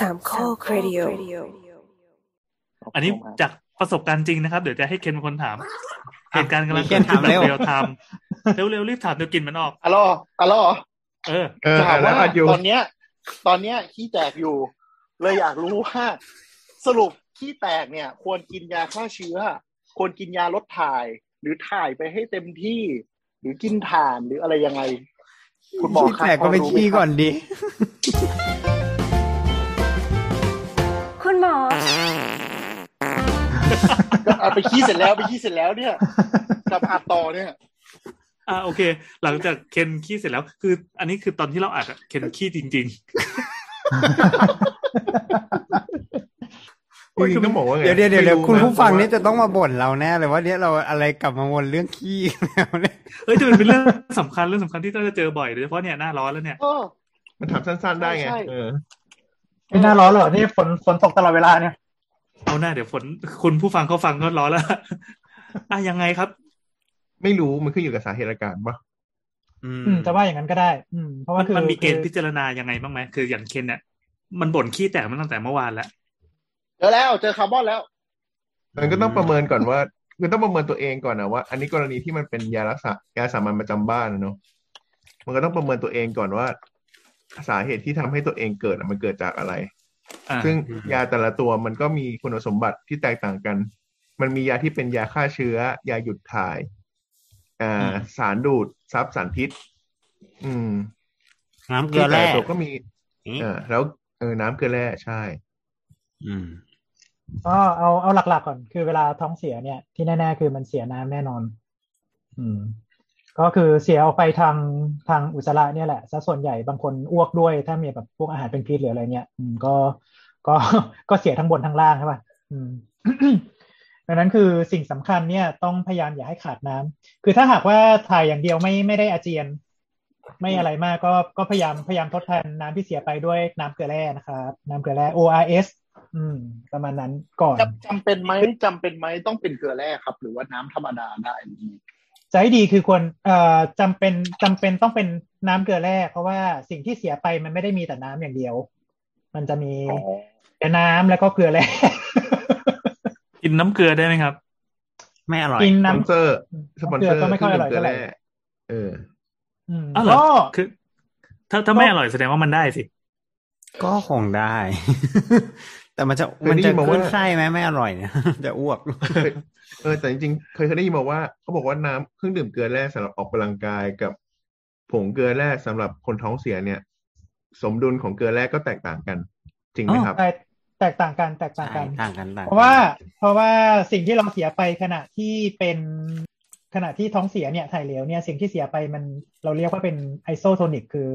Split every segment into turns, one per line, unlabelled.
สามข้อครดิโอ
อันนี้จากประสบการณ์จริงนะครับ เดี๋ยวจะให้เคนเป็นคนถาม เหตุการณ์กำลัง
เคนถามเร็ว
เร็วทำเร็วๆรีบถามเดี๋ยวกลินมันออก
อะลออะลอ
เออ
เออ
ถาม
แล้ว
ว่า
อัดอยู่
ตอนเนี้ย ตอนเนี้ยขี้แตกอยู่ เลยอยากรู้ว่า สรุปขี้แตกเนี่ย ควรกินยาฆ่าเชื้อ ควรกินยาลดถ่าย หรือถ่ายไปให้เต็มที่ หรือกินถ่านหรืออะไรยังไง คุณหมอ
ขี้
ครับ
แตกก็ไป
พรู้หม
ขี้
ครับ
ก่อนดี
คุณ หมอ
ก็เอาไปขี้เสร็จแล้วไปขี้เสร็จแล้วเนี่ยกับอัดต่อเนี่ย
อ่าโอเค หลังจากเคนขี้เสร็จแล้ว คือ อันนี้คือตอนที่เราอัดอะเคนขี้จริง
จริงๆต้องบอกว่าไง
เดี๋ยวเดี๋ยวเดี๋ยวเดี๋ยว
ไม่รู้
คุณผู้ฟัง
เพราะว่า
นี่จะต้องมาบ่นเราแน่เลยว่าเนี่ยเราอะไรกลับมาวนเรื่องขี้แล้วเนี่ย
ๆเฮ้ยแต่มันเป็นเรื่องสำคัญเรื่องสำคัญที่เราจะเจอบ่อยโดยเฉพาะเนี่ยหน้าร้อนแล้วเนี่ย
เออ
มันถามสั้น ๆ ได้ไง
ใช่
เออ
ไม่น่าร้อนหรอกนี่ฝนฝนตกตลอดเวลาเนี่ย
เอาหน้าเดี๋ยวฝนคุณผู้ฟังเขาฟังก็ร้อนแล้วอะยังไงครับ
ไม่รู้มันขึ้นอยู่กับสาเหตุอาการปะ
อืม
อืมจะว่าอย่างนั้นก็ได้ อืม เพราะ
มั
ว่านคือ
มันมีเกณฑ์
คือ
พิจารณายังไงบ้างไหมคืออย่างเคนเนี่ยมันบ่นขี้แตกมาตั้งแต่เมื่อวานแล้ว
เจอแล้วเจอคาร์บอนแล้ว
มันก็ต้องประเมินก่อนว่าคือต้องประเมินตัวเองก่อนนะว่า อันนี้กรณีที่มันเป็นยารักษายาสามัญประจำบ้านนะเนาะมันก็ต้องประเมินตัวเองก่อนว่า สาเหตุที่ทำให้ตัวเองเกิดอะมันเกิดจากอะไร
อ่า
ซึ่งยาแต่ละตัวมันก็มีคุณสมบัติที่แตกต่างกัน มันมียาที่เป็นยาฆ่าเชื้อ ยาหยุดถ่ายอ่าสารดูดซับสารพิษ อืม
น้ำเกลือแร่
ที่แต่ละตัวก็มี
นี่
เออแล้วเออน้ำเกลือแร่ใช่
อืม
ก็เอาเอาหลักๆก่อน คือเวลาท้องเสียเนี่ย ที่แน่ๆคือมันเสียน้ำแน่นอน อืม ก็คือเสียออกไปทางทางอุจจาระเนี่ยแหละซะส่วนใหญ่บางคนอ้วกด้วย ถ้ามีแบบพวกอาหารเป็นพิษหรืออะไรเนี่ยก็ก็ก็เสียทั้งบนทั้งล่างใช่ป่ะอืมดังนั้นคือสิ่งสำคัญเนี่ยต้องพยายามอย่าให้ขาดน้ำคือถ้าหากว่าถ่ายอย่างเดียวไม่ไม่ได้อาเจียน ไม่อะไรมากก็ก็พยายามพยายามทดแทนน้ำที่เสียไปด้วยน้ำเกลือแร่นะครับน้ำเกลือแร่ ORS อืม ประมาณนั้นก่อน
จำจำเป็นไหมจำเป็นไหมต้องเป็นเกลือแร่ครับ หรือว่าน้ำธรรมดาได้
จะให้ดีคือควรเอ่อจำเป็นจำเป็นต้องเป็นน้ำเกลือแร่เพราะว่าสิ่งที่เสียไปมันไม่ได้มีแต่น้ำอย่างเดียว มันจะมี
อ๋อ
แต่น้ำแล้วก็เกลือแร่
กินน้ำเกลือได้ไหมครับ
ไม่อร่อย
กิน
สปอน
น้ำ
เซอร์สปอนเซอร์
เกลือก็ไม่ค่อยอร่อย
เกลือ
เท่าไหร่
แร่เออ
อืม
อ้าวเหรอ
ก็
คือถ้าถ้าไม่อร่อยแสดงว่ามันได้สิ
ก็คงได้ แต่มันจะ
เคย
มัน
ได้
จะ
ยินมาว่า
ขึ้นไส้ไหมไม่อร่อยเนี่ยจะอ้วก
เคยเออแต่จริงๆเคยเคยได้ยินมาว่าเขาบอกว่าน้ำเครื่องดื่มเกลือแร่สำหรับออกกำลังกายกับผงเกลือแร่สำหรับคนท้องเสียเนี่ย สมดุลของเกลือแร่ก็แตกต่างกัน จริงไหมครับ
แตกแตกต่างกันแตกต่างกัน
ต่างกันต่างกัน
เพราะว่า เพราะว่าสิ่งที่เราเสียไปขณะที่เป็นขณะที่ท้องเสียเนี่ยถ่ายเหลวเนี่ยสิ่งที่เสียไปมันเราเรียกว่าเป็นไอโซโทนิกคือ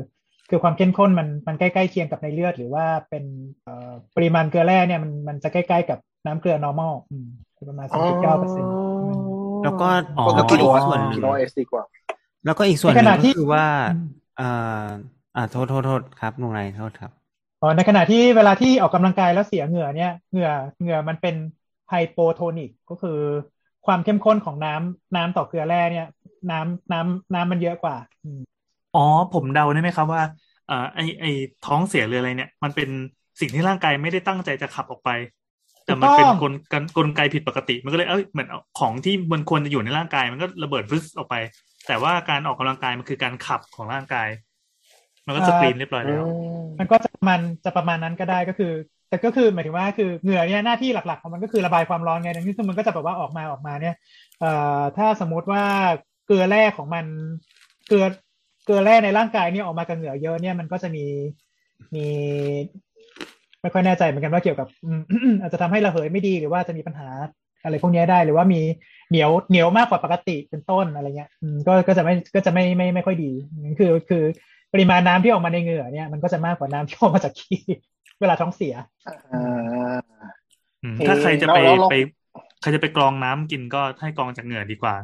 คือความเข้มข้นมันมันใกล้ๆเคียงกับในเลือด หรือว่าเป็นเอ่อปริมาณเกลือแร่เนี่ยมันมันจะใกล้ๆกับน้ำเกลือ normal อืมคือประมาณสามสิบเก้าเปอร์เซ็นต์
แล้วก็
อ๋อ
แล้วก็อีกส่วนหนึ่ง
โนเอสดีกว่า
แล้วก็อีกส่วนห
ใน
นึ่
ข
ง
ณะที่
ก็คือว่าเอ่ออ่าโทษโทษโทษครับลุงไรโทษครับ
อ๋อในขณะที่เวลาที่ออกกำลังกายแล้วเสียเหงื่อเนี่ยเหงื่อเหงื่อมันเป็นไฮโปโทนิกก็คือความเข้มข้นของน้ำน้ำต่อเกลือแร่เนี่ย น้ำน้ำน้ำมันเยอะกว่า อืม
อ๋อ ผมเดาได้ไหมครับว่าอ่าไอไอท้องเสียหรืออะไรเนี่ย มันเป็นสิ่งที่ร่างกายไม่ได้ตั้งใจจะขับออกไป แต่มันเป็นกลกลกลไกผิดปกติ มันก็เลยเอ้ยเหมือนเอาของที่มันควรจะอยู่ในร่างกาย มันก็ระเบิดฟึสออกไป แต่ว่าการออกกำลังกายมันคือการขับของร่างกาย มันก็สกรีนเรียบร้อยแล้ว
มันก็จะประมาณจะประมาณนั้นก็ได้ก็คือ แต่ก็คือหมายถึงว่าคือเหงื่อเนี่ยหน้าที่หลักๆของมันก็คือระบายความร้อนไงดังนั้นคือมันก็จะแบบว่าออกมาออกมาเนี่ยเอ่อถ้าสมมุติว่าเกลือแร่ของมันเกลือ เกลือแร่ในร่างกายเนี่ยออกมากับเหงื่อเยอะเนี่ยมันก็จะมีมีไม่ค่อยแน่ใจเหมือนกันว่าเกี่ยวกับอืมอาจจะทำให้ระเหยไม่ดีหรือว่าจะมีปัญหาอะไรพวกเนี้ยได้หรือว่ามีเหนียวเหนียวมากกว่าปกติเป็นต้นอะไรเงี้ยอืมก็ก็จะไม่ก็จะไม่ไม่ไม่ค่อยดีนั่นคือคือปริมาณน้ำที่ออกมาในเหงื่อเนี่ยมันก็จะมากกว่าน้ำที่ออกมาจากขี้เวลาท้องเสีย
อ่า
อืม
เอ่อ
ถ้าใครจะไป
แล้วแล้ว
ไปใครจะไปกรองน้ำกินก็ให้กรองจากเหงื่อดีกว่า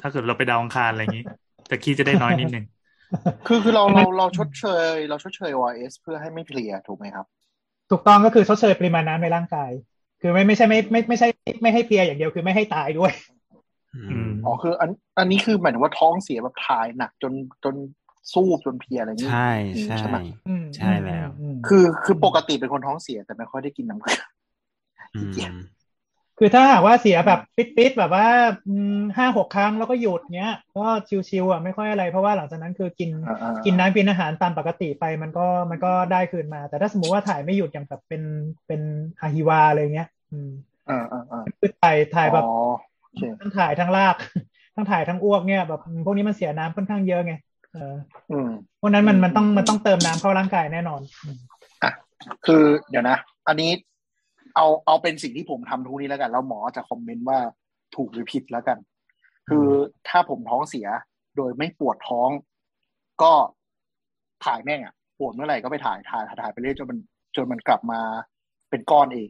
ถ้าเกิดเราไปดาวอังคารอะไรอย่างนี้แต่ขี้จะได้น้อยนิดนึง
คือคือเราเราเราชดเชย เราชดเชย OIS เพื่อให้ไม่เพลียถูกไหมครับ
ถูกต้องก็คือชดเชยปริมาณน้ำในร่างกาย คือไม่ไม่ใช่ไม่ไม่ไม่ใช่ไม่ให้เพลียอย่างเดียวคือไม่ให้ตายด้วย
อืม
อ๋อคืออันอันนี้คือหมายถึงว่าท้องเสียแบบถ่ายหนักจนจนสู้จนเพลียอะไรอย่างนี้
ใช่ใช่
ใช่ไหม
อืม
ใช่แล้ว
อืม
คือคือปกติเป็นคนท้องเสียแต่ไม่ค่อยได้กินน้ำเกลือ
อืม
เกลียด
คือถ้าหากว่าเสียแบบปิดๆแบบว่าอืมห้าหกครั้งแล้วก็หยุดเงี้ย ก็ชิวๆอะไม่ค่อยอะไรเพราะว่าหลังจากนั้นคือกิน
อ่าๆ
กินน้ำกินอาหารตามปกติไปมันก็มันก็ได้คืนมา แต่ถ้าสมมุติว่าถ่ายไม่หยุดอย่างแบบเป็นเป็นอะฮิวาอะไรเงี้ย อืม
อ่าอ่าอ่า
คือถ่ายถ่ายแบบ
อ๋อโอเค
ทั้งถ่ายทั้งลากทั้งถ่ายทั้งอ้วกเนี่ยแบบพวกนี้มันเสียน้ำค่อนข้างเยอะไงเออ
อืม
เพราะนั้นมันมันต้องมันต้องเติมน้ำเข้าร่างกายแน่นอนอืม
คือเดี๋ยวนะ อันนี้ เอาเอาเป็นสิ่งที่ผมทำทุกนี้แล้วกัน แล้วหมอจะคอมเมนต์ว่าถูกหรือผิดแล้วกัน คือถ้าผมท้องเสียโดยไม่ปวดท้อง ก็ถ่ายแม่งอะปวดเมื่อไหร่ก็ไปถ่ายถ่ายถ่ายไปเรื่อยจนมันจนมันกลับมาเป็นก้อนเอง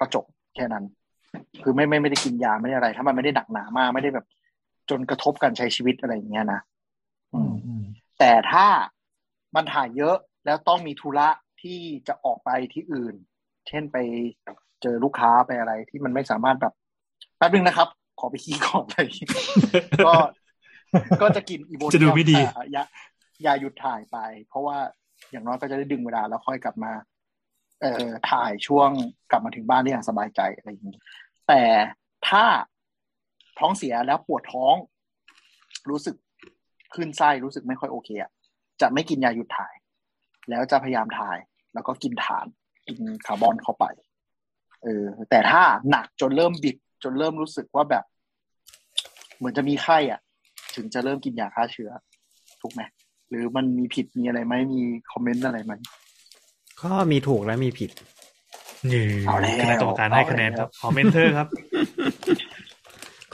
ก็จบแค่นั้น คือไม่ไม่ไม่ได้กินยาไม่ได้อะไร ถ้ามันไม่ได้หนักหนามากไม่ได้แบบ จนกระทบการใช้ชีวิตอะไรอย่างเงี้ยนะอืม
อืม
แต่ถ้ามันถ่ายเยอะแล้วต้องมีธุระที่จะออกไปที่อื่น เช่นไปเจอลูกค้าไปอะไรที่มันไม่สามารถแบบแป๊บนึงนะครับ ขอไปขี้ก่อนอะไรอย่างงี้ก็ก็จะกินอีโบ
จะดูไม่ดี
อะยายาหยุดถ่ายไป เพราะว่าอย่างน้อยก็จะได้ดึงเวลาแล้วค่อยกลับมา เอ่อถ่ายช่วงกลับมาถึงบ้านได้อย่างสบายใจอะไรอย่างนี้แต่ถ้าท้องเสียแล้วปวดท้อง รู้สึกขึ้นไส้รู้สึกไม่ค่อยโอเคอะจะไม่กินยาหยุดถ่าย แล้วจะพยายามถ่าย แล้วก็กินฐาน กินคาร์บอนเข้าไปเออแต่ถ้าหนักจนเริ่มบิดจนเริ่มรู้สึกว่าแบบ เหมือนจะมีไข้อะ ถึงจะเริ่มกินยาฆ่าเชื้อ ถูกไหมหรือมันมีผิดมีอะไรไหมมี comment อะไรไหม
ก็มีถูกและมีผิด
นี่
เอาแล้ว
คณะกรรมการให้คะแนนครับขอ mentor ครับ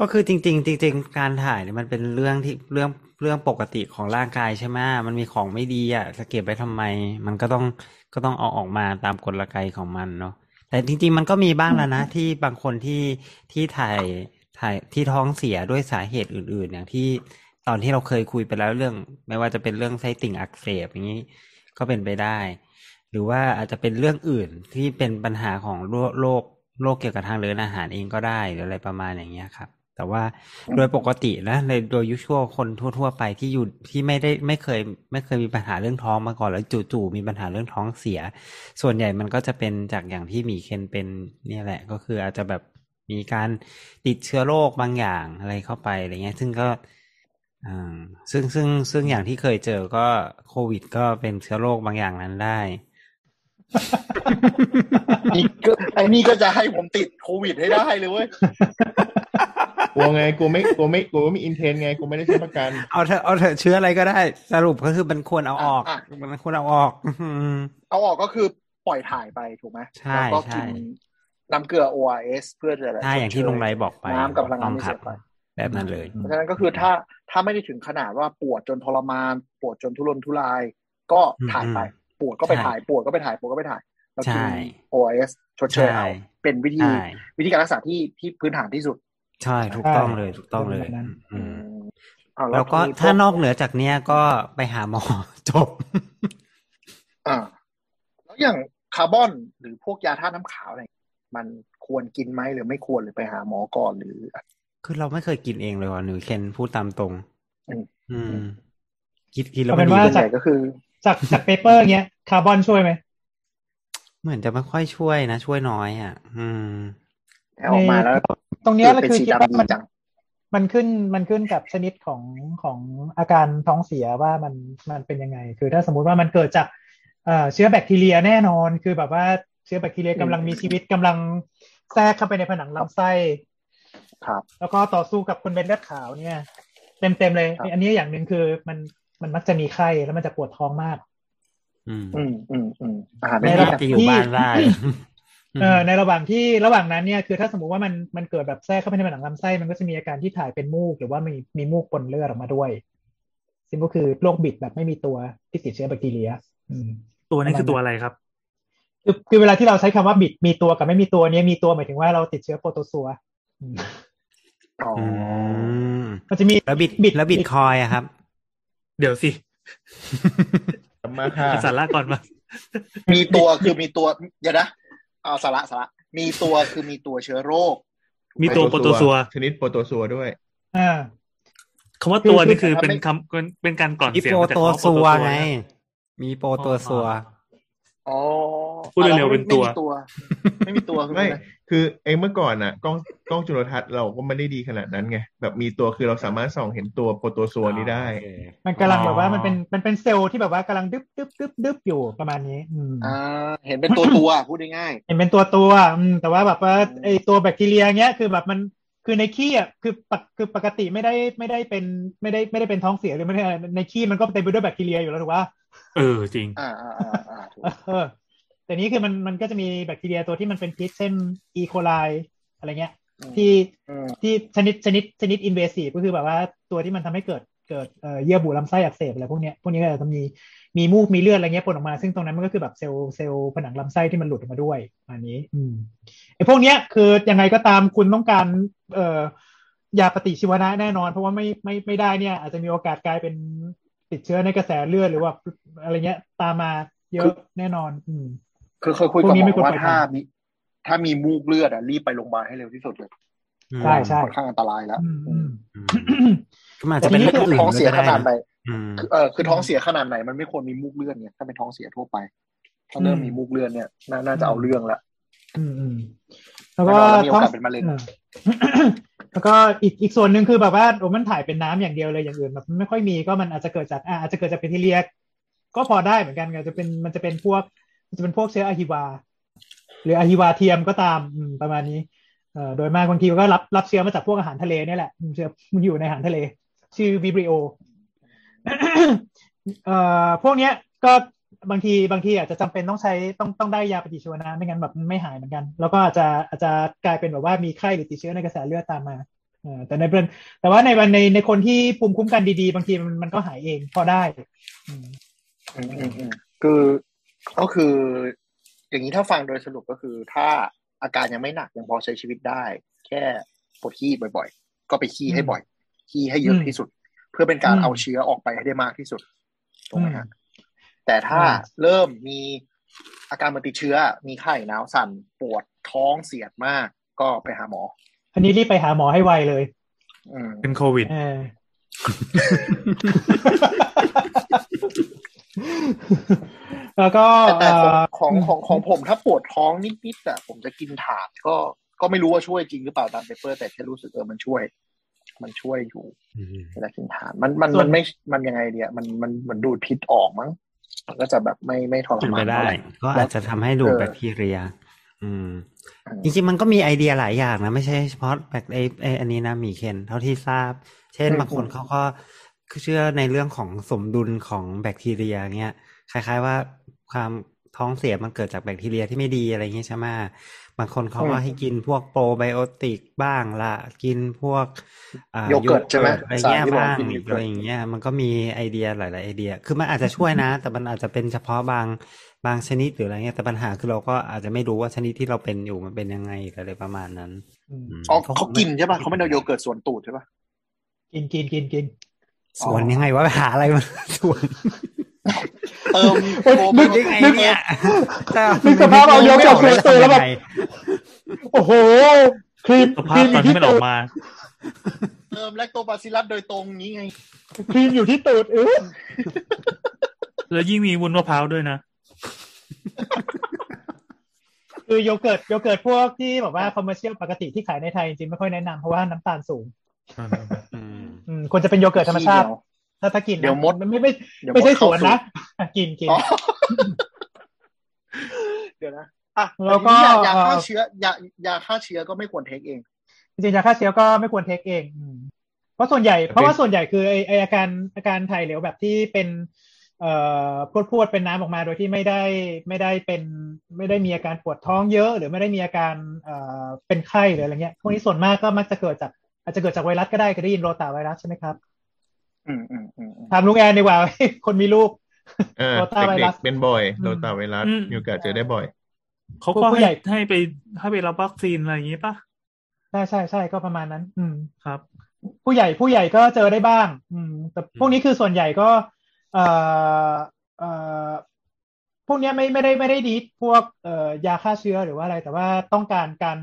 ก็คือจริง ๆ จริง ๆ การถ่ายเนี่ยมันเป็นเรื่องที่เรื่องเรื่องปกติของร่างกายใช่ไหมมันมีของไม่ดีอะจะเก็บไว้ทำไม มันก็ต้อง ก็ต้องเอาออกมาตามกลไกของมันเนาะแต่จริง ๆ มันก็มีบ้างแล้วนะ ที่บางคนที่ที่ถ่ายถ่ายที่ท้องเสียด้วยสาเหตุอื่น ๆ อย่างที่ตอนที่เราเคยคุยไปแล้วเรื่อง ไม่ว่าจะเป็นเรื่องไส้ติ่งอักเสบอย่างนี้ก็เป็นไปได้ หรือว่าอาจจะเป็นเรื่องอื่นที่เป็นปัญหาของโรคโรคโรคเกี่ยวกับทางเดินอาหารเองก็ได้หรืออะไรประมาณอย่างเงี้ยครับ แต่ว่าโดยปกตินะในโดยยุชวลคนทั่ว ๆ ไปที่อยู่ที่ไม่ได้ไม่เคยไม่เคยมีปัญหาเรื่องท้องมาก่อนแล้วจู่ๆมีปัญหาเรื่องท้องเสีย ส่วนใหญ่มันก็จะเป็นจากอย่างที่หมีเคนเป็นเนี่ยแหละ ก็คืออาจจะแบบมีการติดเชื้อโรคบางอย่างอะไรเข้าไปอะไรเงี้ย ซึ่งก็อ่าซึ่งซึ่งซึ่งอย่างที่เคยเจอก็โควิด ก็เป็นเชื้อโรคบางอย่างนั้นได้
นี่ก็ไอ้นี่ก็จะให้ผมติดโควิดให้ได้เลยเว้ย
กลัวไงกูไม่กูไม่กูไม่มีอินเทนไงกูไม่ได้ใช้ประกัน
เอาเถอะเอาเถอะเชื้ออะไรก็ได้ สรุปก็คือมันควรเอาออก
อะ
มันควรเอาออกอืม
เอาออกก็คือปล่อยถ่ายไปถูกไหม
ใช่
แล้วก็
ใช่
กินน้ำเกลือ ORS เพื่อจะ
ใช่อย่างที่ลุงไรบอกไป
น้ำกับพลังงาน
ต้อง
ที่
ครั
เสี
บ
ยไป
แบบนั้นเลย
เพราะฉะนั้นก็คือถ้าถ้าไม่ได้ถึงขนาดว่าปวดจนทรมาน ปวดจนทุรนทุราย ก็ถ่ายไป ปวดก็ไปถ่ายปวดก็ไปถ่ายปวดก็ไปถ่ายแล้วกิน
ใช่
ORS ชดเชยเอา
ใช่
เป็นวิธี
ใช่
วิธีการรักษาที่ที่พื้นฐานที่สุด
ใช่ถูกต้องเลย ถูกต้องเลย
แบบนั้น
อืม
อ่า
แล้วก็
ทีนี้พ
ถ้านอกเหนือจากเนี้ยก็ไปหาหมอจบ
อ่า แล้วอย่างคาร์บอนหรือพวกยาธาตุน้ำขาวอะไร มันควรกินไหมหรือไม่ควรหรือไปหาหมอก่อนหรือ
คือเราไม่เคยกินเองเลยว่ะหนูเคนพูดตามตรง
อืม
อืมคิดคิดแล้ว
เอาเป็
มัน
น
ดี
ว่า
ส่วนใหญ่ก็คือ
จากจาก paper เงี้ยคาร์บอนช่วยไหม
เหมือนจะไม่ค่อยช่วยนะ ช่วยน้อยอะ อืม
ออกมาแล้ว
ตรงเนี้ยเรา
เป็น
คือ
สี
คิดว่า
ดำดี
มัน
จัง
มันขึ้นมันขึ้นกับชนิดของของอาการท้องเสียว่ามันมันเป็นยังไง คือถ้าสมมุติว่ามันเกิดจากเอ่อเชื้อแบคทีเรียแน่นอน คือแบบว่าเชื้อแบคทีเรียกำลังมีชีวิตกำลังแทรกเข้าไปในผนังลำไส้
ครับ
แล้วก็ต่อสู้กับคนเป็นเลือดขาวเนี่ย เต็มเต็มๆเลย
ครับ
อันนี้อย่างหนึ่งคือมันมันมักจะมีไข้แล้วมันจะปวดท้องมาก
อืม
อืมอืมอืมอาหาร
ใน
ไม่
ระ
ดี
ดับ
จะอยู่บ้านได้
เออในระหว่างที่ระหว่างนั้นเนี่ยคือถ้าสมมุติว่ามันมันเกิดแบบแทรกเข้าไปในผนังลำไส้มันก็จะมีอาการที่ถ่ายเป็นมูก หรือว่ามีมีมูกปนเลือดออกมาด้วย ซึ่งก็คือโรคบิดแบบไม่มีตัวที่ติดเชื้อแบคทีเรียอืม
ตัวนี้คือตัวอะไรครับ
คือคือเวลาที่เราใช้คำว่าบิดมีตัวกับไม่มีตัวเนี้ยมีตัวหมายถึงว่าเราติดเชื้อโปรโตซัวอืม
อ๋อ
อืม
มันจะมี
แล้วบิด
บิด
แล้วบิตคอยอะครับ
เดี๋ยวสิ
มาค่ะ
เอาสาระก่อนมา
มีตัวคือมีตัว เดี๋ยวนะ เอาสาระสาระมีตัวคือมีตัวเชื้อโรค
มีตัวโปรโตซัว
ชนิดโปรโตซัวด้วย
อ่า
คำว่าตัวนี่คือเป็นคำเป็นเป็นการกล่อน
มี
เสียง
โปร
มาจาก
ตัว
คำว่า
ซัว
โปร
ไง
นะ
มีโปรตัวซัว
อ๋อ
พูดเร็วๆเป็นตัว
ไม่มีตัวไม่มีตัวคือ
ไม่
อะไร
คือไอ้เมื่อก่อนอะกล้องกล้องจุลทรรศน์เราก็ไม่ได้ดีขนาดนั้นไงแบบมีตัวคือเราสามารถส่องเห็นตัวโปรโตซัวนี้ได้
โอเค
มันกำลัง
อ๋อ
แบบว่ามันเป็นมันเป็นเซลล์ที่แบบว่ากำลังดึบดึบดึบดึบอยู่ประมาณนี้อืม
อ่าเห็นเป็นตัวตัวพูดง่าย
เห็นเป็นตัวตัวอืมแต่ว่าแบบว่าไอตัวแบคทีเรียเงี้ยคือแบบมันคือในขี้อะคือปกคือปกติไม่ได้ไม่ได้เป็นไม่ได้ไม่ได้เป็นท้องเสียหรือไม่ได้อะไรในขี้มันก็เต็มไปด้วยแบคทีเรียอยู่แล้วถูกป่ะ
เออจริง
ๆอ่าอ่าอ่าอ่าถูก
เออ แต่นี้คือมันมันก็จะมีแบคทีเรียตัวที่มันเป็นพิษเช่นอีโคไลอะไรเงี้ย ที่
อืม
ที่ชนิดชนิดชนิดอินเวสีก็คือแบบว่าตัวที่มันทำให้เกิดเกิดเอ่อเยื่อบุลำไส้อักเสบอะไรพวกเนี้ยพวกนี้ก็จะมีมีมูกมีเลือดอะไรเงี้ยปนออกมา ซึ่งตรงนั้นมันก็คือแบบเซลล์เซลล์ผนังลำไส้ที่มันหลุดออกมาด้วยอันนี้ อืมไอ้พวกเนี้ยคือยังไงก็ตามคุณต้องการ เอ่อยาปฏิชีวนะแน่นอน เพราะว่าไม่ไม่ไม่ได้เนี่ย อาจจะมีโอกาสกลายเป็นติดเชื้อในกระแสเลือดหรือว่าอะไรเงี้ย ตามมาเยอะแน่นอน อืม
คือเคยคุยกับ
พวกนี้
หม
ไม่
อ
ควร
ว่า
ไปทำ
ถ้ามีถ้ามีมูกเลือดอะรีบไปโรงพยาบาลให้เร็วที่สุดเลย
ใช่ใช่
ค่อนข้างอันตรายแล้ว
อืมอืม
อืมก็มันอาจจะเป็น
แต่
เรื่อง
ที
อื่น
ท้องเสีย
ด้วย
ข
ก็ได้
นาดไหน
อืม
คือเออคือท้องเสียขนาดไหนมันไม่ควรมีมูกเลือดเนี่ยถ้าเป็นท้องเสียทั่วไป ถ้าเริ่มมีมูกเลือดเนี่ยน่าน่าจะเอาเรื่องละ
อืมอืมแล้วก็
แล้วมีโอกาส
ท้ง
เป็นมะเร็ง
ออแล้วก็อีกอีกส่วนหนึ่งคือแบบว่าโอ้มันถ่ายเป็นน้ำอย่างเดียวเลยอย่างอื่นแบบไม่ค่อยมีก็มันอาจจะเกิดจากอ่าอาจจะเกิดจากแบคทีเรียก็พอได้เหมือนกันอาจจะเป็นมันจะเป็นพวกมัน จะเป็นพวกเชื้ออะฮิวา หรืออะฮิวาเทียมก็ตามประมาณนี้เอ่อโดยมากบางทีก็รับรับเชื้อมาจากพวกอาหารทะเลเนี่ยแหละมเชื้อมันอยู่ในอาหารทะเล ชื่อวิบริโอเอ่อพวกเนี้ยก็บางทีบางทีอาจจะจำเป็นต้องใช้ต้องต้องได้ยาปฏิชีวนะไม่งั้นแบบไม่หายเหมือนกัน แล้วก็อาจจะอาจจะกลายเป็นแบบว่ามีไข้หรือติดเชื้อในกระแสเลือดตามมาแต่ในเรื่องแต่ว่าในในในคนที่ภูมิคุ้มกันดีๆ บางทีมันมันก็หายเองพอได้
คือ ก็คือ อย่างนี้ถ้าฟังโดยสรุปก็คือ ถ้าอาการยังไม่หนักยังพอใช้ชีวิตได้ แค่ปวดขี้บ่อย ๆ ก็ไปขี้ให้บ่อยขี้ให้เยอะที่สุด เพื่อเป็นการเอาเชื้อออกไปให้ได้มากที่สุดถูกไหมฮะแต่ถ้าเริ่มมีอาการมันติดเชื้อ มีไข้หนาวสั่นปวดท้องเสียดมาก ก็ไปหาหมอ
อันนี้รีบไปหาหมอให้ไวเลย
อืม
เป็นโควิด
เออ แล้วก็
แต่แต่ของ
เอ่อ
ของของของผมถ้าปวดท้องนิดๆอะผมจะกินถ่านก็ก็ไม่รู้ว่าช่วยจริงหรือเปล่าตามเปเปอร์ แต่แค่รู้สึกเออมันช่วย มันช่วยอยู่
อืม
เวลากินถ่านมันมันมันไม่มันยังไงเนี่ยมันมันเหมือนดูดพิษออกมั้งมันก็จะแบบไม่ไม่ทร
เป็น
มา
ไป
น
ได้
เท่าไหร่
ก็อาจจะทำให้ดูด
เออ
แบคทีเรียอืม
อืม
จริงๆมันก็มีไอเดียหลายอย่างนะไม่ใช่เฉพาะแบคไอไออันนี้นะหมีเคนเท่าที่ทราบ เช่นบางคนเขาก็เชื่อในเรื่องของสมดุลของแบคทีเรียเงี้ยคล้าย ๆว่า ความท้องเสียมันเกิดจากแบคทีเรียที่ไม่ดีอะไรเงี้ยใช่ไหมบางคนเขาก็ให้กินพวกโปรไบโอติกบ้างละกินพวกอ่า
โยเกิร์ตใช่ไหม
อะไรเงี้ย
สารที่บอก
บ้าง
กินโยเกิร์ต
อะไรอย่างเงี้ยมันก็มีไอเดียหลาย ๆ ไอเดีย คือมันอาจจะช่วยนะ แต่มันอาจจะเป็นเฉพาะบางบางชนิดหรืออะไรเงี้ยแต่ปัญหาคือเราก็อาจจะไม่รู้ว่าชนิดที่เราเป็นอยู่มันเป็นยังไงอะไรประมาณนั้น
อืม
อ๋อเขากินใช่ป่ะเขาไม่เอาโยเกิร์ตส่วนตูดใช่ป่ะ
กินกินกินกิน
ส่วนยังไงว่าไปหาอะไรมาส่วน
เติม
เอ้ย
โปร
นึก
ยังไงเนี่ย
นึกสภาพเอายกจากส่วนตัวแล้วแบบ
ทำยังไง
โอ้โหครีม
ส
ค
ภา
รี
พ
มอ
ตอน
ยู่
ที่
ที่
มันอ
ตู
อ
ด
กมา
เติมแลคโตบาซิลลัสโดยตรงนี้ไง
ครีมอยู่ที่ตูดเออ
แล้วยิ่งมีวุ้นมะพร้าวด้วยนะ
คือโยเกิร์ตโยเกิร์ตพวกที่แบบว่าคอมเมอร์เชียลปกติที่ขายในไทยจริงๆไม่ค่อยแนะนำเพราะว่าน้ำตาลสูง
อืม
อืมควรจะเป็นโยเกิร์ตธรรมชาติ ถ้าถ้ากินนะ
เดี๋ยวมด
ไม่ไม่ไม่
เดี๋ยว
ไม่ใช่
ด
ส
เข้า
วนนะกินกิน
อ๋อเดี๋ยวนะอะ
แล้วก็
ต่ทีนี้ยาฆ่าเชื้อยายาฆ่าเชื้อก็ไม่ควรเทคเอง
จริงๆยาฆ่าเชื้อก็ไม่ควรเทคเองอืมเพราะส่วนใหญ่เพราะว่าส่วนใหญ่คือไอไออาการอาการถ่ายเหลวแบบที่เป็น เอ่อพรวดพวดๆเป็นน้ำออกมาโดยที่ไม่ได้ไม่ได้เป็นไม่ได้มีอาการปวดท้องเยอะ หรือไม่ได้มีอาการเอ่อเป็นไข้หรืออะไรเงี้ยพวกนี้ส่วนมากก็มักจะเกิดจากอาจจะเกิดจากไวรัสก็ได้เคยได้ยินโรตาไวรัสใช่ไหมครับ
อืมอืมอืมอืม
ถามลุงแอนดีกว่า คนมีลูก
เออ
โรตาไว
เด็
รั
ก
ส
ๆเป็นบ่อย
อืม
โรตาไวรัส
อืม
มีโอกาสเจอได้บ่อย
เขาก็
ผู้ให
ให้
ญ่
ให้ไปให้ไปรับวัคซีนอะไรอย่างงี้ป่ะ
ใช่ใช่ใช่ก็ประมาณนั้น อืม
ครับ
ผู้ใหญ่ผู้ใหญ่ก็เจอได้บ้าง อืม แต่พวกนี้คือส่วนใหญ่ก็ เอ่อเอ่อพวกเนี้ยไม่ไม่ได้ไม่ได้ดีดพวกเอ่อยาฆ่าเชื้อหรือว่าอะไร แต่ว่าต้องการการ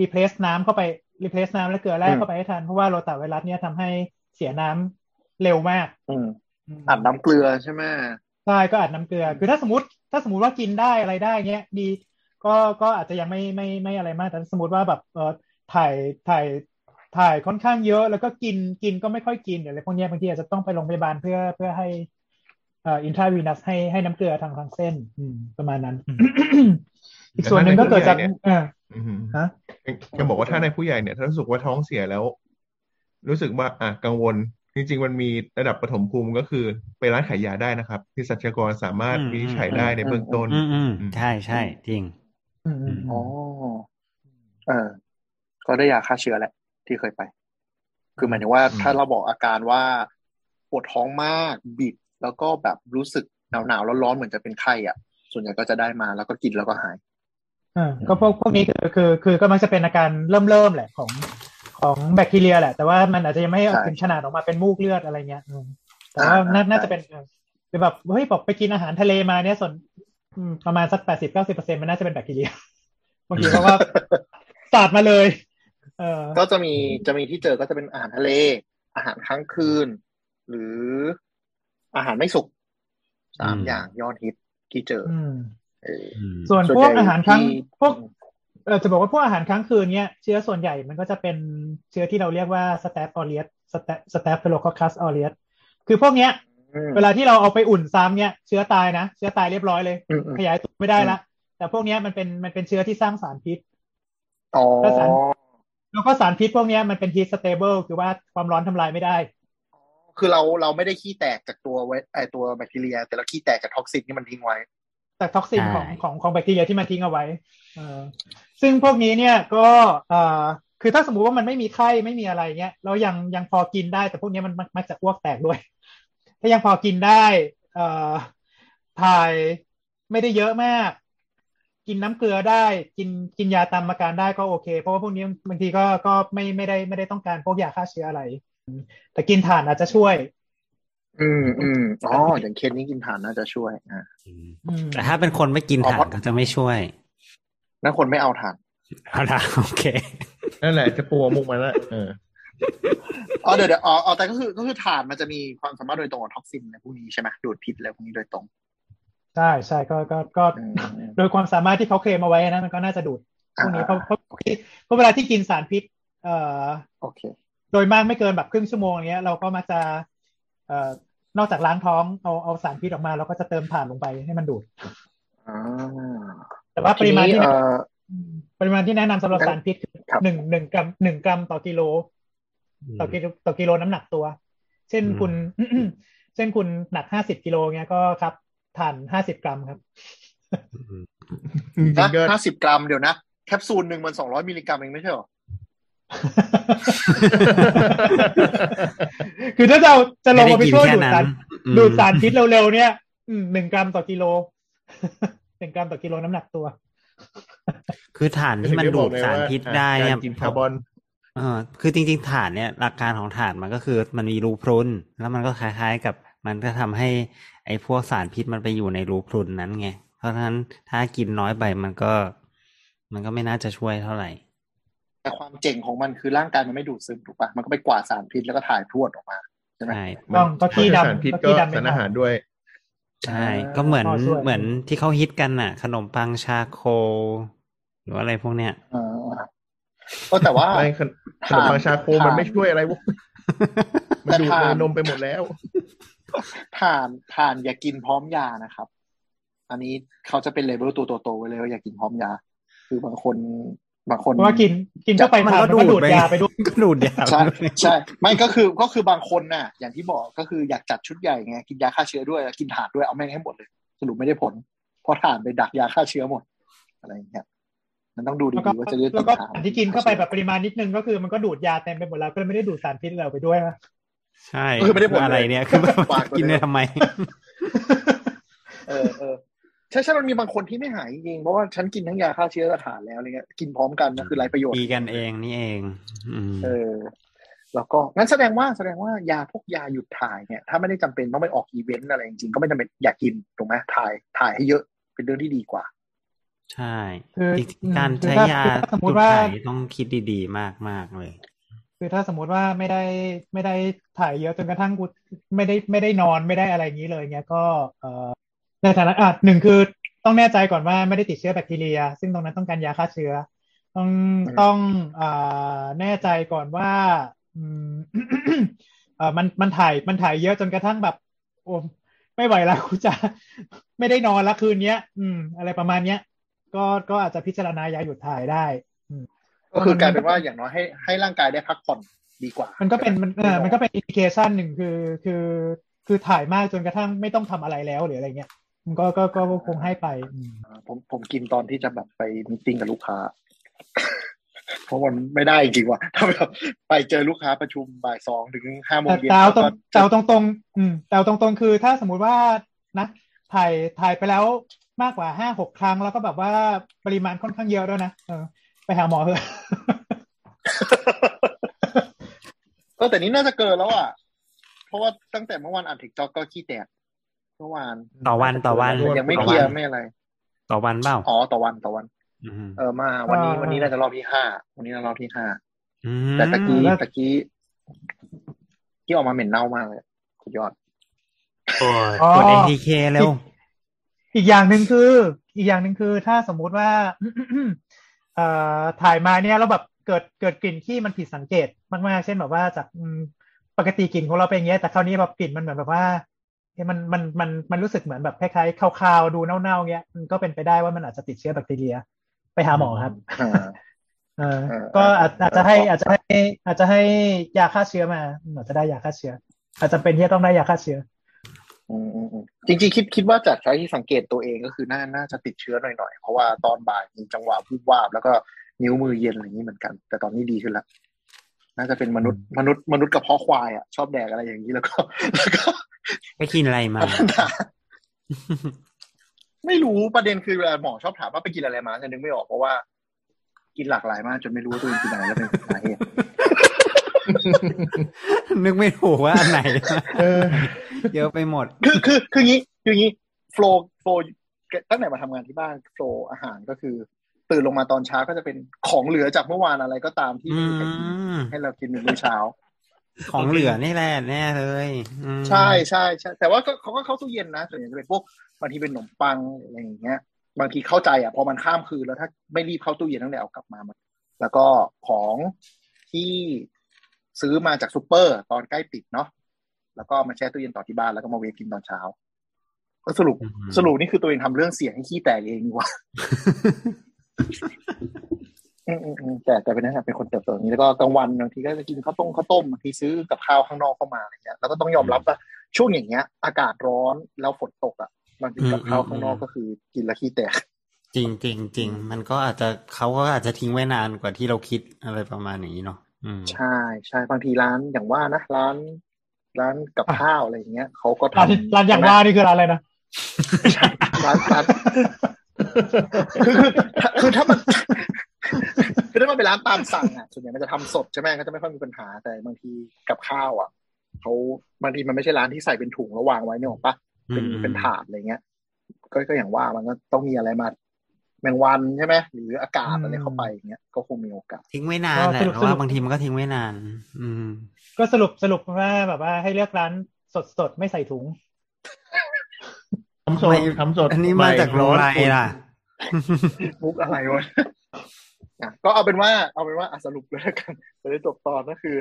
replace น้ำเข้าไป replace น้ำและเกลือแร่เข้าไปให้ทันเพราะว่าโรตาไวรัสเนี่ยทำให้เสียน้ำ เร็วมาก
อืม
อืม
อัดน้ำเกลือใช่ไหม
ใช่ก็อัดน้ำเกลือ คือถ้าสมมติ ถ้าสมมติว่ากินได้อะไรได้เงี้ย ดีก็ก็อาจจะยังไม่ไม่ไม่อะไรมากแต่สมมติว่าแบบเออถ่ายถ่ายถ่ายค่อนข้างเยอะ แล้วก็กินกินก็ไม่ค่อยกินเดี๋ยวอะไรพวกเนี้ยบางทีอาจจะต้องไปโรงพยาบาลเพื่อเพื่อให้เอ่ออินทราวีนัสให้ให้น้ำเกลือทางทางเส้นอืมประมาณนั้น อีกส่วนหนึ่งก็เกิดจากเออ
อืม
ฮะ
จะบอกว่าถ้าในผู้ใหญ่เนี่ย ถ้ารู้สึกว่าท้องเสียแล้ว รู้สึกว่าอะกังวล จริง ๆ มันมีระดับปฐมภูมิก็คือ ไปร้านขายยาได้นะครับ ที่สัชกรสามารถ
อืม
วินิจฉัยได้ในเบื้องต้น
อืมอืม
อืม
ใช่ใช่จริง
อืมอืม
อ๋อเออ ก็ได้ยาฆ่าเชื้อแหละ ที่เคยไป คือหมายถึงว่า
อืม
ถ้าเราบอกอาการว่าปวดท้องมากบิด แล้วก็แบบรู้สึกหนาวหนาวๆร้อนๆเหมือนจะเป็นไข้อะ ส่วนใหญ่ก็จะได้มาแล้วก็กินแล้วก็หาย
อ่าก็พวกพวกนี้คือคือ คือก็มักจะเป็นอาการเริ่มเริ่มแหละของ ของแบคทีเรียแหละ แต่ว่ามันอาจจะยังไม่
ใช่
ถึงขนาดออกมาเป็นมูกเลือดอะไรเงี้ยอืมแต่ว่า
อ่า
น่า
ใช่
น่าจะเป็นเออคือแบบเฮ้ยบอกไปกินอาหารทะเลมาเนี่ยส่วนอืมประมาณสักแปดสิบเก้าสิบเปอร์เซ็นมันน่าจะเป็นแบคทีเรียบางทีเขาก็สาดมาเลยเออ
ก็จะมีจะมีที่เจอก็จะเป็นอาหารทะเล อาหารค้างคืน หรืออาหารไม่สุกสาม
อืม
อย่างยอดฮิตที่เจอ
อืม
เออ
อืม
ส่วน
ส่วน
พวก
ใหญ่
อาหารค้าง
ที่
พวก เออจะบอกว่าพวกอาหารค้างคืนเนี้ยเชื้อส่วนใหญ่มันก็จะเป็นเชื้อที่เราเรียกว่า Staph aureus สเต Staphylococcus aureus คือพวกเนี้ย
อืม
เวลาที่เราเอาไปอุ่นซ้ำเนี้ยเชื้อตายนะเชื้อตายเรียบร้อยเลย
อืมอืม
ขยายตัวไม่ได้ละแต่พวกเนี้ยมันเป็นมันเป็นเชื้อที่สร้างสารพิษ
อ๋อ
ก็สารแล้วก็สารพิษพวกเนี้ยมันเป็น heat stable คือว่าความร้อนทำลายไม่ได้
คือเราเราไม่ได้ขี้แตกจากตัวไว้ไอตัวแบคทีเรีย แต่เราขี้แตกจาก toxin ที่มันทิ้งไว้
จาก toxin
ใช่
ของของของแบคทีเรียที่มันทิ้งเอาไว้เออซึ่งพวกนี้เนี่ยก็เอ่อคือถ้าสมมุติว่ามันไม่มีไข้ไม่มีอะไรเงี้ยแล้วยังยังพอกินได้แต่พวกนี้มันมักมักจะอ้วกแตกด้วย ถ้ายังพอกินได้เอ่อถ่ายไม่ได้เยอะมาก กินน้ำเกลือได้ กินกินยาตามอาการได้ก็โอเค เพราะว่าพวกนี้บางทีก็ก็ไม่ไม่ได้ไม่ได้ต้องการพวกยาฆ่าเชื้ออะไร แต่กินถ่านอาจจะช่วย
อืมอืมอ๋ออย่างเคสนี้กินถ่านน่าจะช่วยอ่า
อืม
อืม
แต่ถ้าเป็นคนไม่กิน
อ๋อ
ถ่า
เพ
น
ราะ
ก็จะไม่ช่วย
นั่นคนไม่เอาถ่าน
เอาละโอเค
นั่นแหละจะปัวมุกมาแล้วเออ
อ๋อเดี๋ยวเดี๋ยวอ๋ออ๋อแต่ก็คือก็คือถ่านมันจะมีความสามารถโดยตรงกับท็อกซินในพวกนี้ใช่ไหมดูดพิษอะไรพวกนี้โดยตรง
ใช่ใช่ก็ก็ก็
อืมอืม
โดยความสามารถที่เขาเคลมเอาไว้นะมันก็น่าจะดูดพวกนี้
อ่า
เพราะเพราะเพราะเวลาที่กินสารพิษ เอ่อ
โอเค
โดยมากไม่เกินแบบครึ่งชั่วโมงอย่างเงี้ยเราก็มักจะเอ่อ นอกจากล้างท้องเอาเอาสารพิษออกมาเราก็จะเติมถ่านลงไปให้มันดูด
อ่า
แต่ว่าปริมาณที่
ที
แนะ
นี้เอ่อ
ปริมาณที่แนะนำสำหรับ
งั้น
สารพิษคือ
ครับ
หนึ่งหนึ่งกรัมหนึ่งกรัมต่อกิโล ต่อกิโลต่อกิโลน้ำหนักตัว เช่น
อืม
คุณ เช่นคุณหนักห้าสิบกิโลเงี้ยก็ครับถ่านห้าสิบกรัมครับ
จริง
นะ
ๆก็
ห้าสิบกรัมเดี๋ยวนะ แคปซูลหนึ่งมันสองร้อยมิลลิกรัมเองไม่ใช่เหรอ
คือถ้าเราจะลงมาไปช่วย
ไม่
ดู
ได้
ด
กินแค่
สาร
นั้นอืม
ดูดสารพิษเร็วๆเนี่ยอืมหนึ่งกรัมต่อกิโลหนึ่งกรัมต่อกิโลน้ำหนักตัว
คือถ่านที่มันดูดสารพิษได้
กา
เนี่ย
รกินคาร์บอน
เออคือจริงๆถ่านเนี่ยหลักการของถ่านมันก็คือมันมีรูพรุนแล้วมันก็คล้ายๆกับมันก็ทำให้ ไอ้พวกสารพิษมันไปอยู่ในรูพรุนนั้นไง เพราะฉะนั้นถ้ากินน้อยไปมันก็ มันก็ไม่น่าจะช่วยเท่าไหร่
แต่ความเจ๋งของมันคือร่างกายมันไม่ดูดซึมถูกปะมันก็ไปกวาดสารพิษแล้วก็ถ่ายพรวดออกมาใช่ไหม
ใช่
ต้องก็ขี้ดำ
สารพิษ
ก็ขี้
ก็
ดำไม่
สาร
ได้
อาหารด้วย
ใช่
อ่า
ก็เหมือน
ก็ช่วย
เหมือนที่เขาฮิตกันน่ะ ขนมปังชาโค หรืออะไรพวกเนี้ย
เออก็แต่ว่า
ไม่ขนขนมปัง charcoal มันไม่ช่วยอะไรวะมัน
แต่
ดูด
ถ่าน
เลยนมไปหมดแล้ว
ถ่านถ่านอย่ากินพร้อมยานะครับ อันนี้เขาจะเป็นเลเวลตัวโตๆไว้เลยว่าอย่ากินพร้อมยา คือบางคน บางคน
เพราะว่ากินกินเข้าไป
มัน
ถ่าน
ก็
มันก็
ดู
ดู
ด
ด
ไป
ยาไปด้วย
ก็ดูดยา
ใช่
ไปด้วย
ใช่ไม่ก็คือก็คือบางคนน่ะ อย่างที่บอกก็คืออยากจัดชุดใหญ่ไงกินยาฆ่าเชื้อด้วยแล้วกินถ่านด้วยเอาแม่งให้หมดเลยสรุปไม่ได้ผลเพราะถ่านไปดักยาฆ่าเชื้อหมด อะไรอย่างเงี้ยมันต้องดู
แล้วก็
ดีๆว่าจะเลือก
แล้ว
กิน
ก็
ถ่าน
อันที่กินเข้าไปแบบปริมาณนิดนึงก็คือมันก็ดูดยาเต็มไปหมดแล้วก็เลยไม่ได้ดูดสารพิษเราไปด้วยนะ
ใช่
ก็คือไม่ได้ผล
อะไร
เลย
เนี่ยคือแบบ
วางไปเลย
กินเนี่ยทำไม
เออเออ ใช่ใช่มันมีบางคนที่ไม่หายจริงๆเพราะว่าฉันกินทั้งยาฆ่าเชื้อและถ่านแล้วอะไรเงี้ยกินพร้อมกันก็คือไรประโยชน์
ตีกันเองนี่เองอืม
เออ แล้วก็งั้นแสดงว่าแสดงว่ายาพวกยาหยุดถ่ายเนี่ยถ้าไม่ได้จำเป็นต้องไปออกอีเวนต์อะไรจริงๆก็ไม่จำเป็นอยากกินถูกไหมถ่ายถ่ายให้เยอะเป็นเรื่องที่ดีกว่า
ใช่
คือ
จริงๆการ
คือ
ใช้
ถ้ายาคือถ้าสมมุ
จุ
ติ
ด
ว่า
ไข่ต้องคิดดีๆ มากๆเลย
คือถ้าสมมติว่าไม่ได้ไม่ได้ถ่ายเยอะจนกระทั่งกูไม่ได้ไม่ได้นอนไม่ได้อะไรอย่างนี้เลยเงี้ยก็เอ่อ ในฐานะอะหนึ่งคือต้องแน่ใจก่อนว่าไม่ได้ติดเชื้อแบคทีเรีย ซึ่งตรงนั้นต้องการยาฆ่าเชื้อ ต้องต้องอ่าแน่ใจก่อนว่าอืมเอ่อมันมันถ่ายมันถ่ายเยอะจนกระทั่งแบบ โอ้ไม่ไหวแล้วกูจะไม่ได้นอนละคืนเนี้ย อืม อะไรประมาณเนี้ย ก็ก็อาจจะพิจารณายาหยุดถ่ายได้
ก็คือกลายเป็นว่าอย่างน้อยให้ให้ร่างกายได้พักผ่อนดีกว่า
มันก็เป็นมันเออมันก็เป็น indication หนึ่งคือคือคือถ่ายมากจนกระทั่งไม่ต้องทำอะไรแล้วหรืออะไรเงี้ยมัน ก็ก็ก็คงให้ไปอืม
ผมผมกินตอนที่จะแบบไป meeting กับลูกค้า เพราะมันไม่ได้จริงว่ะถ้าแบบไปเจอลูกค้าประชุมบ่ายสองถึงห้าโมง
แต่
เย็น
แต่เอาตรง
ก็
แต่เอาตรงตรงๆอืมแต่เอาตรงตรงๆคือถ้าสมมุติว่านะถ่ายถ่ายไปแล้วมากกว่าห้าหกครั้งแล้วก็แบบว่าปริมาณค่อนข้างเยอะด้วยนะเออ ไปหาหมอเถอะ
เออแต่นี้น่าจะเกินแล้วอะ เพราะว่าตั้งแต่เมื่อวานอ่านทิกจ็อกก็ขี้แตกเมื่อวาน
ต่อวันต่อวัน
ยังไม่
ต่อ
เคลียร์
วัน
ไม่อะไร
ต่อวันเปล่า
อ๋อต่อวันต่อวัน
อืม
เออมา วันนี้
อ่า
วันนี้น่าจะรอบที่ห้าวันนี้น่าจะรอบที่ห้า
อืม
แต่ตะกี้
แล้ว
ตะกี้ที่ออกมาเหม็นเน่ามากเลยสุดยอด
โอ้ย
อ๋อ
กด ATK เร็ว
อีกอย่างหนึ่งคือ อีกอย่างหนึ่งคือถ้าสมมุติว่าเอ่อถ่ายมาเนี่ยแล้วแบบเกิดเกิดกลิ่นที่มันผิดสังเกตมากๆเช่นแบบว่าจากอืมปกติกลิ่นของเราเป็นอย่างเงี้ยแต่คราวนี้แบบกลิ่นมันเหมือนแบบว่าเอ๊ะ มันมันมันมันรู้สึกเหมือนแบบคล้ายๆคาวๆดูเน่าๆเงี้ยมันก็เป็นไปได้ว่ามันอาจจะติดเชื้อแบคทีเรีย ไปหาหมอครับ
อ่า
เออ
เออ
ก็อาจ
เออ
อาจจะให้
เออ
อาจจะให้อาจจะให้ยาฆ่าเชื้อมาอาจจะได้ยาฆ่าเชื้อ อาจจะเป็นที่จะต้องได้ยาฆ่าเชื้อ
อืมอืมอืมจริงๆคิดคิดว่าจากที่สังเกตตัวเองก็คือน่าน่าจะติดเชื้อหน่อยๆ เพราะว่าตอนบ่ายมีจังหวะวูบวาบแล้วก็นิ้วมือเย็นอะไรอย่างนี้เหมือนกัน แต่ตอนนี้ดีขึ้นแล้วน่าจะเป็นมนุษย์มนุษย์มนุษย์กระเพาะควายอะชอบแดกอะไรอย่างนี้แล้วก็แล้วก็
ไปกินอะไรมา
พัฒนาไม่รู้ประเด็นคือเวลาหมอชอบถามว่าไปกินอะไรมาจะนึกไม่ออกเพราะว่า กินหลากหลายมากจนไม่รู้ว่าตัวเองกินอะไรแล้วเป็นสาเหตุ
นึกไม่ถูกว่าอันไหน
เออ
เยอะไปหมด
คือคือคืองี้คืองี้โฟล์โฟล์ตั้งแต่มาทำงานที่บ้านโฟล์อาหารก็คือตื่นลงมาตอนเช้าก็จะเป็นของเหลือจากเมื่อวานอะไรก็ตามที่
อื
ไม่มีใครกิน
ม
ให้เรากินเป็นมื้อเช้า
ของเหลือนี่แหละแน่เลยอืม
ใช่ใช่ใช่แต่ว่าก็เขาก็เข้าตู้เย็นนะส่วนใหญ่จะเป็นพวกบางทีเป็นขนมปังอะไรอย่างเงี้ย บางทีเข้าใจอะพอมันข้ามคืนแล้วถ้าไม่รีบเข้าตู้เย็นตั้งแต่เอากลับมามันแล้วก็ของที่ซื้อมาจากซูเปอร์ ตอนใกล้ปิดเนาะแล้วก็มาแช่ตู้เย็นต่อที่บ้านแล้วก็มาเวฟกินตอนเช้าก็สรุป
อืม
สรุปนี่คือตัวเองทำเรื่องเสียงให้ขี้แตกเองดีกว่า อืมอืมอืมแต่แต่เป็นนะครับเป็นคนเติบโตอย่างนี้แล้วก็กลางวันบางทีก็จะกินข้าวต้มข้าวต้มบางทีซื้อกับข้าวข้างนอกเข้ามาอะไรเงี้ยแล้วก็ต้องยอมรับว่าช่วงอย่างเงี้ย อากาศร้อนแล้วฝนตกอะบางทีกับข้าวข้างนอกก็คือกินแล้วขี้แตก
จริงจริงจริงมันก็อาจจะเขาก็อาจจะทิ้งไว้นานกว่าที่เราคิดอะไรประมาณอย่างนี้เนาะอืม
ใช่ใช่บางทีร้านอย่างว่านะร้าน ร้านกับข้าวอะไรอย่างเงี้ยเขาก็
ร้าน
ทำ
ร้านอย่างว่านี่คือร้านอะไรนะ
ร้านร้านคือคือคือถ้ามันคือถ้า มันเป็นร้านตามสั่งอะส่วนใหญ่มันจะทำสดใช่ไหมก็จะไม่ค่อยมีปัญหาแต่บางทีกับข้าวอะเขาบางทีมันไม่ใช่ร้านที่ใส่เป็นถุงแล้ววางไว้เนี่ยหรอกปะเป็น
อืม
เป็นถาดอะไรเงี้ยก็ก็อย่างว่ามันก็ต้องมีอะไรมาแมงวันใช่ไหมหรืออากาศอะไรเข้าไปอย่างเงี้ยก็คงมีโอกาส
ทิ้งไว้นานแหละ
ก็สรุป
เพราะ
สรุ
ว่า
ป
บางทีมันก็ทิ้งไว้นาน อืม
ก็สรุปสรุปว่าแบบว่าให้เลือกร้านสดสดๆไม่ใส่ถุง
ทำสด
ไม่
ทำสด
อันนี้มาจากโรงไรล่ะ
มุกอะไรวะ อะก็เอาเป็นว่าเอาเป็นว่าอะสรุปเลยแล้วกันจะได้จบตอนก็คือ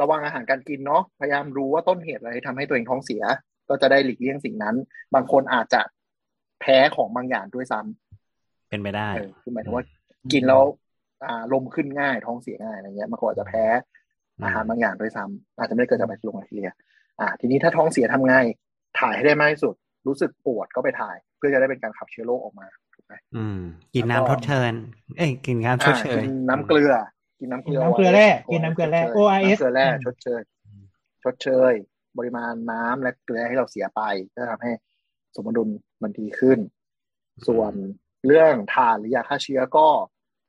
ระวังอาหารการกินเนาะพยายามรู้ว่าต้นเหตุอะไรทำให้ตัวเองท้องเสีย ก็จะได้หลีกเลี่ยงสิ่งนั้น บางคนอาจจะแพ้ของบางอย่างด้วยซ้ำ
เป็นไปได้
เออคือหมายถึงว่ากินแล้วอ่าลมขึ้นง่ายท้องเสียง่ายอะไรเงี้ยบางคนอาจจะแพ้อาหารบางอย่างด้วยซ้ำอาจจะไม่ได้เกิดจากแบคทีเรียแบคทีเรีย อ่า ทีนี้ถ้าท้องเสียทำไงถ่ายให้ได้มากที่สุด รู้สึกปวดก็ไปถ่าย เพื่อจะได้เป็นการขับเชื้อโรคออกมาถูกไหม
อืม กิน
แล้วก็
น้ำทดเชิญเอ้ยกินน้ำชดเชย
อ่ากินน้ำเกลือ กินน้ำเกลือ
กินน้ำเกลือแร่
ไว้
กินน้ำเกลือแร่
ชดชย
ORS
น้ำเกลือแร่
อืม
ชดเชยชดเชย ปริมาณน้ำและเกลือให้เราเสียไปก็ทำให้สมดุลมันดีขึ้น ส่วนเรื่องทานหรือยาฆ่าเชื้อก็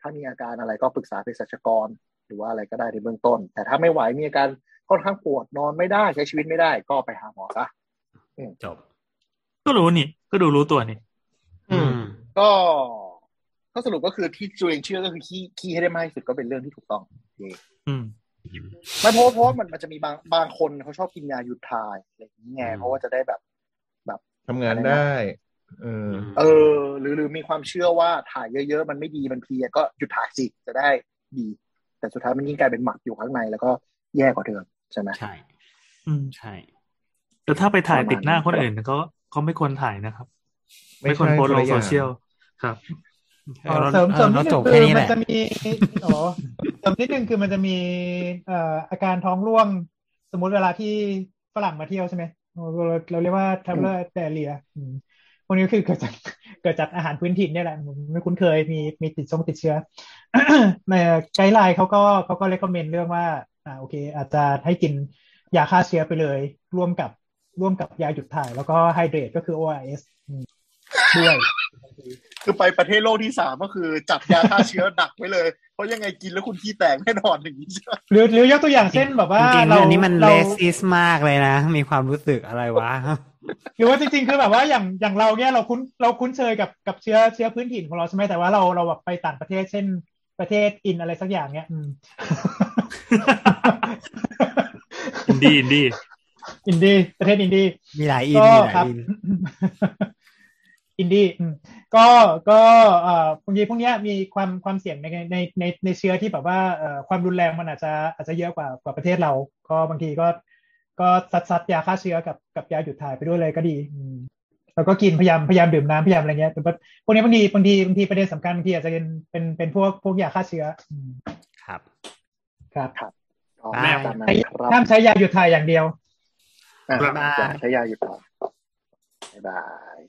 ถ้ามีอาการอะไรก็ปรึกษาเภสัชกร หรือว่าอะไรก็ได้ในเบื้องต้น แต่ถ้าไม่ไหวมีอาการค่อนข้างปวดนอนไม่ได้ใช้ชีวิตไม่ได้ก็ไปหาหมอซะ
จบ
ก็รู้นี่ ก็ดูรู้ตัวนี่
อืม
ก็ก็สรุปก็คือที่ตัวเองเชื่อก็คือขี้ขี้ให้ได้มากที่สุดก็เป็นเรื่องที่ถูกต้อง
อืม
ไม่เพราะเพราะว่ามันมันจะมีบางบางคนเขาชอบกินยาหยุดถ่ายอะไรอย่างนี้ไงเพราะว่าจะได้แบบ
ทำงานได้ เออ
เออ หรือหรือมีความเชื่อว่าถ่ายเยอะๆ มันไม่ดีมันเพลียก็หยุดถ่ายสิจะได้ดี แต่สุดท้ายมันยิ่งกลายเป็นหมักอยู่ข้างในแล้วก็แย่กว่าเดิมใช่ไหม
ใช่
อืม
ใช่
แต่ถ้าไปถ่าย
ประมาณ
ติดหน้า
นั้น
คนอื่นก็ก็ไม่ควรถ่ายนะครับ
ไม่
ไม่ควร
ใช่
โพสต์ล
คน
ง
ละอ
โซ
ย่าง
เชียล ครับ
เออเรา
เสริม
เอ
เสริ
อ
ม
เรา
นิด
จ
นึ
บ
ง
แค่
คือ
นี้แห
มัน
ละ
จะมีอ๋อเสริมนิดนึงคือมันจะมีเอ่ออาการท้องร่วง สมมุติเวลาที่ฝรั่งมาเที่ยวใช่ไหมเราเราเรียกว่า traveler diarrhea อืมพวกนี้คือเกิดจากเกิดจากอาหารพื้นถิ่นเนี่ยแหละผมไม่คุ้นเคยมีมีติดทรงติดเชื้อใน guideline เขาก็เขาก็เล c คอมเมนต์เรื่องว่าอ่าโอเค อาจจะให้กินยาฆ่าเชื้อไปเลย ร่วมกับร่วมกับยาหยุดถ่าย แล้วก็ hydrate ก็คือ ORS อืม ด้วย
คือไปประเทศโลกที่สามก็คือจับยาฆ่าเชื้อดักไว้เลย เพราะยังไงกินแล้วคุณขี้แตกแน่นอนอย่างนี้ใช่ไหม
หรือหรือยกตัวอย่างเช่นแบบว่า
จริงๆ
เรา
อันนี้มัน
เรา
racist มากเลยนะ มีความรู้สึกอะไรวะ
หรือว่าจริงๆ คือแบบว่าอย่างอย่างเราเนี่ยเราคุ้นเราคุ้นเคยกับกับเชื้อเชื้อพื้นถิ่นของเราใช่ไหมแต่ว่าเราเราแบบไปต่างประเทศเช่นประเทศอินอะไรสักอย่างเนี่ยอืม
อินดี้อินดี้
อินดี้ประเทศอินดี้
มีหลายอิน
ก็
มีหลาย
ครับ
อิน
อินดี้อืมก็ก็เอ่อบางทีพวกเนี้ยมีความความเสี่ยงในในในในเชื้อที่แบบว่าเอ่อความรุนแรงมันอาจจะอาจจะเยอะกว่ากว่าประเทศเรา ก็บางทีก็ก็ซัดซัดยาฆ่าเชื้อกับกับยาหยุดถ่ายไปด้วยเลยก็ดีอืมแล้วก็กินพยายามพยายามดื่มน้ำพยายามอะไรเงี้ยแต่ว่าพวกนี้บางทีบางทีบางทีประเด็นสำคัญบางทีอาจจะเป็นเป็นเป็นพวกพวกยาฆ่าเชื้ออืม
ครับ
ครับ
ก็
แม่
ตามนั้นครับ
ห้ามใช้ยาหยุดถ่ายอย่างเดียว
อะ
บ๊ายบาย
อย่าใช้ยาหยุดถ่ายบ๊ายบาย